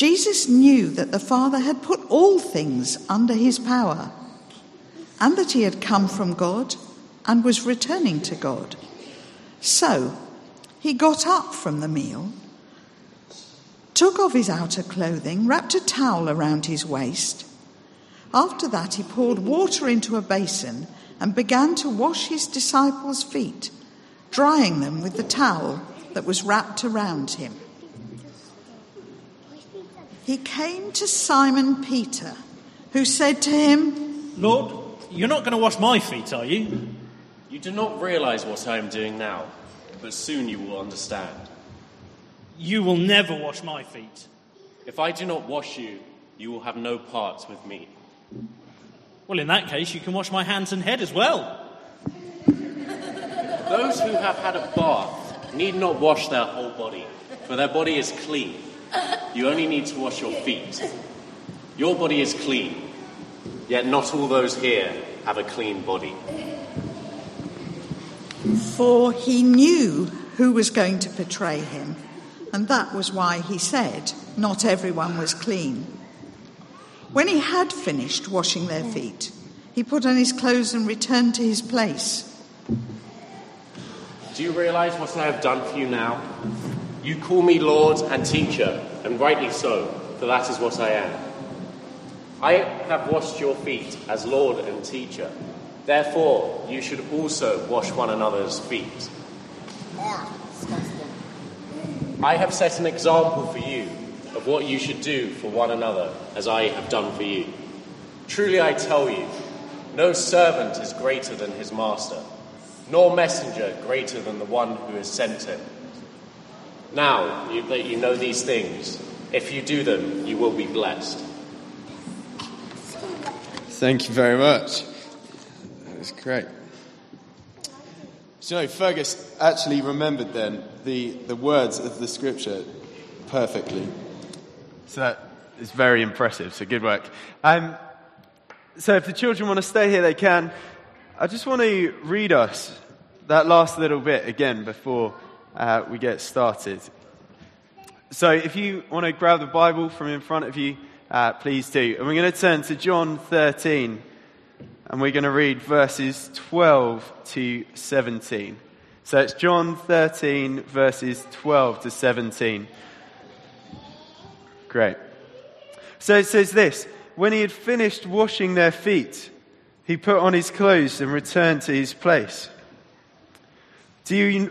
Jesus knew that the Father had put all things under his power and that he had come from God and was returning to God. So he got up from the meal, took off his outer clothing, wrapped a towel around his waist. After that, he poured water into a basin and began to wash his disciples' feet, drying them with the towel that was wrapped around him he came to Simon Peter, who said to him, Lord, you're not going to wash my feet, are you? You do not realize what I am doing now, but soon you will understand. You will never wash my feet. If I do not wash you, you will have no part with me. Well, in that case, you can wash my hands and head as well. Those who have had a bath need not wash their whole body, for their body is clean. You only need to wash your feet. Your body is clean, yet not all those here have a clean body. For he knew who was going to betray him, and that was why he said, Not everyone was clean. When he had finished washing their feet, he put on his clothes and returned to his place. Do you realize what I have done for you now? You call me Lord and Teacher, and rightly so, for that is what I am. I have washed your feet as Lord and Teacher. Therefore, you should also wash one another's feet. I have set an example for you of what you should do for one another, as I have done for you. Truly, I tell you, no servant is greater than his master, nor messenger greater than the one who has sent him. Now you, that you know these things, if you do them, you will be blessed. Thank you very much. That was great. So, you know, Fergus actually remembered then the, the words of the scripture perfectly. So that is very impressive. So, good work. Um, so, if the children want to stay here, they can. I just want to read us that last little bit again before uh, we get started. So, if you want to grab the Bible from in front of you, uh, please do. And we're going to turn to John 13, and we're going to read verses 12 to 17. So, it's John 13, verses 12 to 17. Great. So, it says this When he had finished washing their feet, he put on his clothes and returned to his place. Do you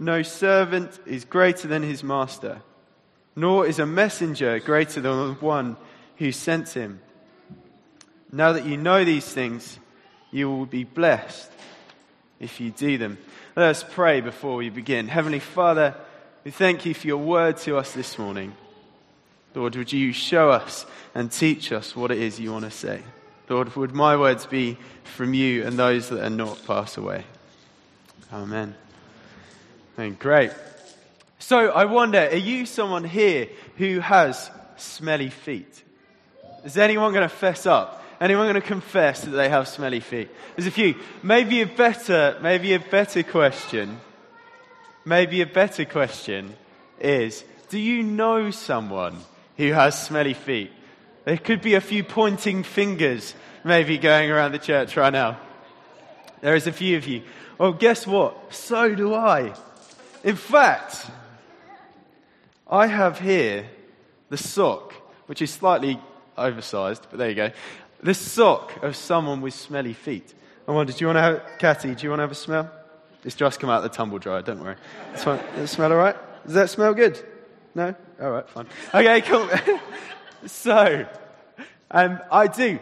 no servant is greater than his master, nor is a messenger greater than the one who sent him. Now that you know these things, you will be blessed if you do them. Let us pray before we begin. Heavenly Father, we thank you for your word to us this morning. Lord, would you show us and teach us what it is you want to say? Lord, would my words be from you and those that are not pass away? Amen. Great. So I wonder, are you someone here who has smelly feet? Is anyone going to fess up? Anyone going to confess that they have smelly feet? There's a few. Maybe a better, maybe a better question, maybe a better question is, do you know someone who has smelly feet? There could be a few pointing fingers maybe going around the church right now. There is a few of you. Well, guess what? So do I. In fact, I have here the sock, which is slightly oversized, but there you go. The sock of someone with smelly feet. I wonder, do you want to have, Catty, do you want to have a smell? It's just come out of the tumble dryer, don't worry. It's fine. Does it smell all right? Does that smell good? No? All right, fine. Okay, cool. so, um, I do,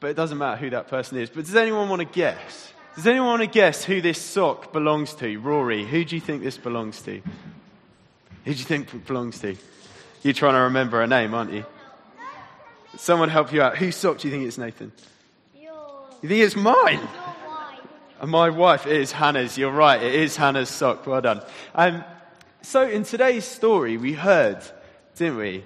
but it doesn't matter who that person is. But does anyone want to guess? Does anyone want to guess who this sock belongs to? Rory, who do you think this belongs to? Who do you think it belongs to? You're trying to remember a name, aren't you? Someone help you out. Whose sock do you think it's, Nathan? You think it's mine? And my wife is Hannah's. You're right. It is Hannah's sock. Well done. Um, so in today's story, we heard, didn't we,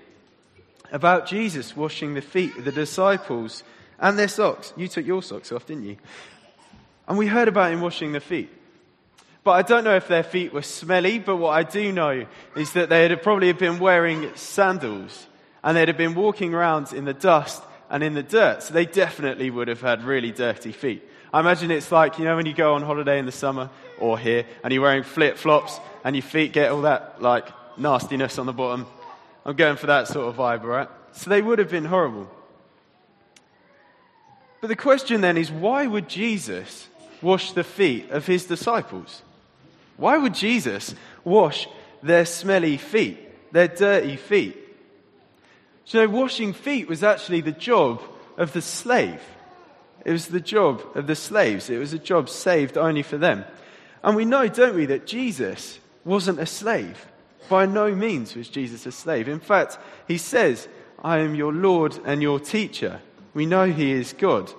about Jesus washing the feet of the disciples and their socks. You took your socks off, didn't you? And we heard about him washing the feet. But I don't know if their feet were smelly, but what I do know is that they had probably been wearing sandals and they'd have been walking around in the dust and in the dirt. So they definitely would have had really dirty feet. I imagine it's like, you know, when you go on holiday in the summer or here and you're wearing flip flops and your feet get all that like nastiness on the bottom. I'm going for that sort of vibe, right? So they would have been horrible. But the question then is why would Jesus wash the feet of his disciples? Why would Jesus wash their smelly feet, their dirty feet? Do you know, washing feet was actually the job of the slave. It was the job of the slaves. It was a job saved only for them. And we know, don't we, that Jesus wasn't a slave. By no means was Jesus a slave. In fact, he says, I am your Lord and your teacher. We know he is God.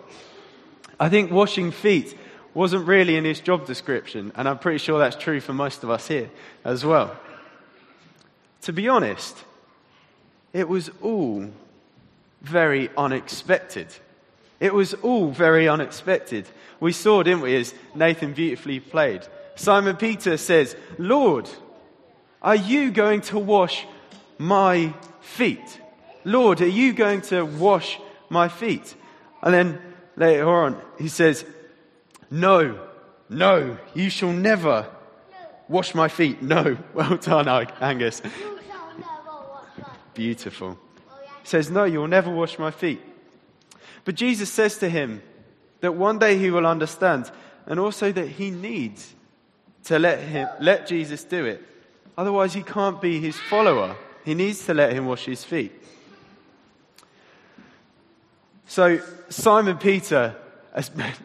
I think washing feet wasn't really in his job description, and I'm pretty sure that's true for most of us here as well. To be honest, it was all very unexpected. It was all very unexpected. We saw, didn't we, as Nathan beautifully played. Simon Peter says, Lord, are you going to wash my feet? Lord, are you going to wash my feet? And then later on, he says, No, no, you shall never wash my feet. No. Well done, Angus. Beautiful. He says, No, you'll never wash my feet. But Jesus says to him that one day he will understand and also that he needs to let, him, let Jesus do it. Otherwise, he can't be his follower. He needs to let him wash his feet. So, Simon Peter,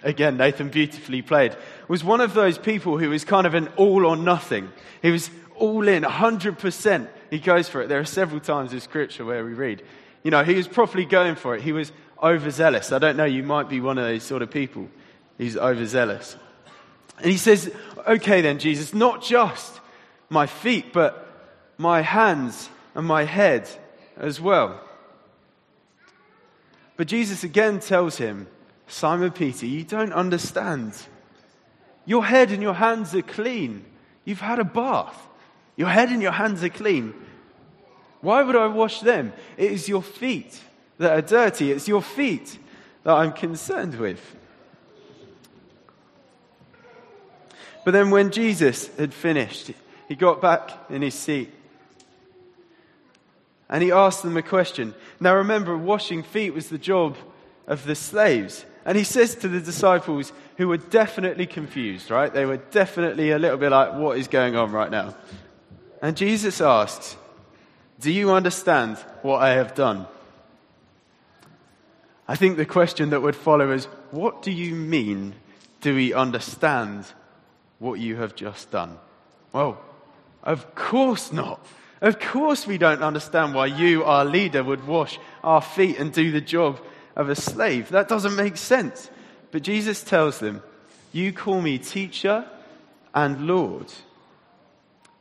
again, Nathan beautifully played, was one of those people who was kind of an all or nothing. He was all in, 100%. He goes for it. There are several times in Scripture where we read, you know, he was properly going for it. He was overzealous. I don't know, you might be one of those sort of people. He's overzealous. And he says, okay then, Jesus, not just my feet, but my hands and my head as well. But Jesus again tells him, Simon Peter, you don't understand. Your head and your hands are clean. You've had a bath. Your head and your hands are clean. Why would I wash them? It is your feet that are dirty. It's your feet that I'm concerned with. But then when Jesus had finished, he got back in his seat and he asked them a question. Now remember, washing feet was the job of the slaves. And he says to the disciples who were definitely confused, right? They were definitely a little bit like, what is going on right now? And Jesus asks, Do you understand what I have done? I think the question that would follow is what do you mean, do we understand what you have just done? Well, of course not. Of course, we don't understand why you, our leader, would wash our feet and do the job of a slave. That doesn't make sense. But Jesus tells them, You call me teacher and Lord.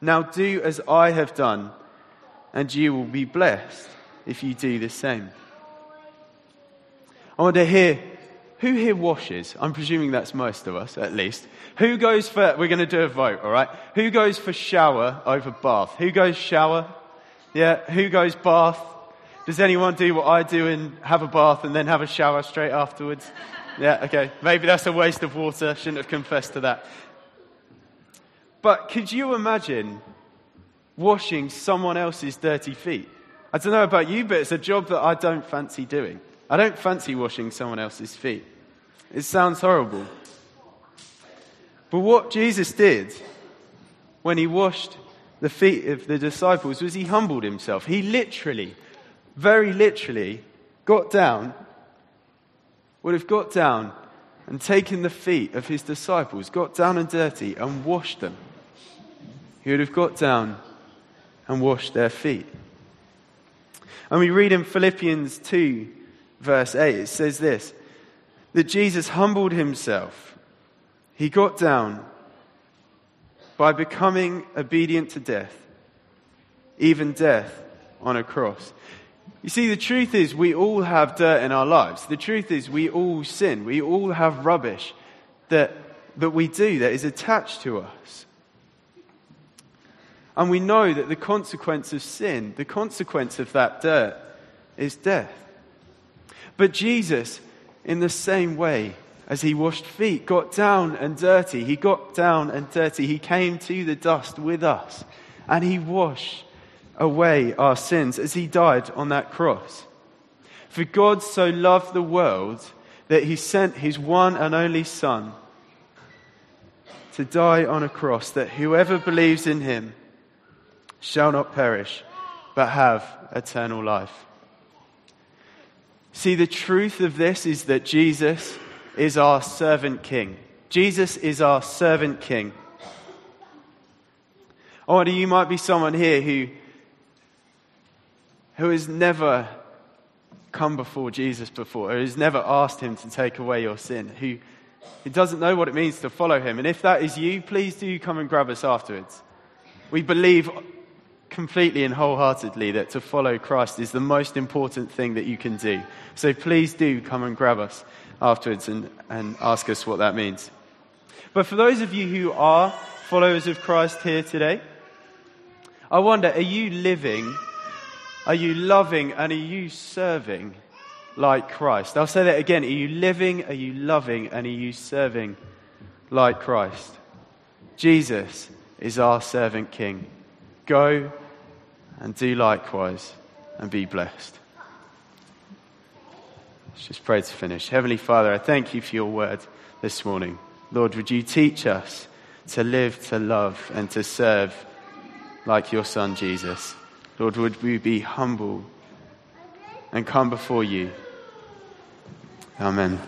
Now do as I have done, and you will be blessed if you do the same. I want to hear who here washes? I'm presuming that's most of us, at least. Who goes for, we're going to do a vote, all right? Who goes for shower over bath? Who goes shower? Yeah, who goes bath? Does anyone do what I do and have a bath and then have a shower straight afterwards? Yeah, okay. Maybe that's a waste of water. Shouldn't have confessed to that. But could you imagine washing someone else's dirty feet? I don't know about you, but it's a job that I don't fancy doing. I don't fancy washing someone else's feet. It sounds horrible. But what Jesus did when he washed the feet of the disciples was he humbled himself. He literally, very literally, got down, would have got down and taken the feet of his disciples, got down and dirty, and washed them. He would have got down and washed their feet. And we read in Philippians 2, verse 8, it says this that Jesus humbled himself. He got down by becoming obedient to death, even death on a cross. You see, the truth is, we all have dirt in our lives. The truth is, we all sin. We all have rubbish that, that we do that is attached to us. And we know that the consequence of sin, the consequence of that dirt, is death. But Jesus, in the same way as he washed feet, got down and dirty. He got down and dirty. He came to the dust with us and he washed away our sins as he died on that cross. For God so loved the world that he sent his one and only Son to die on a cross, that whoever believes in him shall not perish, but have eternal life. See, the truth of this is that Jesus is our servant king. Jesus is our servant king. I wonder, you might be someone here who, who has never come before Jesus before, who has never asked him to take away your sin, who, who doesn't know what it means to follow him. And if that is you, please do come and grab us afterwards. We believe completely and wholeheartedly that to follow Christ is the most important thing that you can do. So please do come and grab us afterwards and, and ask us what that means. But for those of you who are followers of Christ here today, I wonder are you living, are you loving, and are you serving like Christ? I'll say that again. Are you living, are you loving, and are you serving like Christ? Jesus is our servant king. Go and do likewise and be blessed. Let's just pray to finish. Heavenly Father, I thank you for your word this morning. Lord, would you teach us to live, to love, and to serve like your Son Jesus? Lord, would we be humble and come before you? Amen.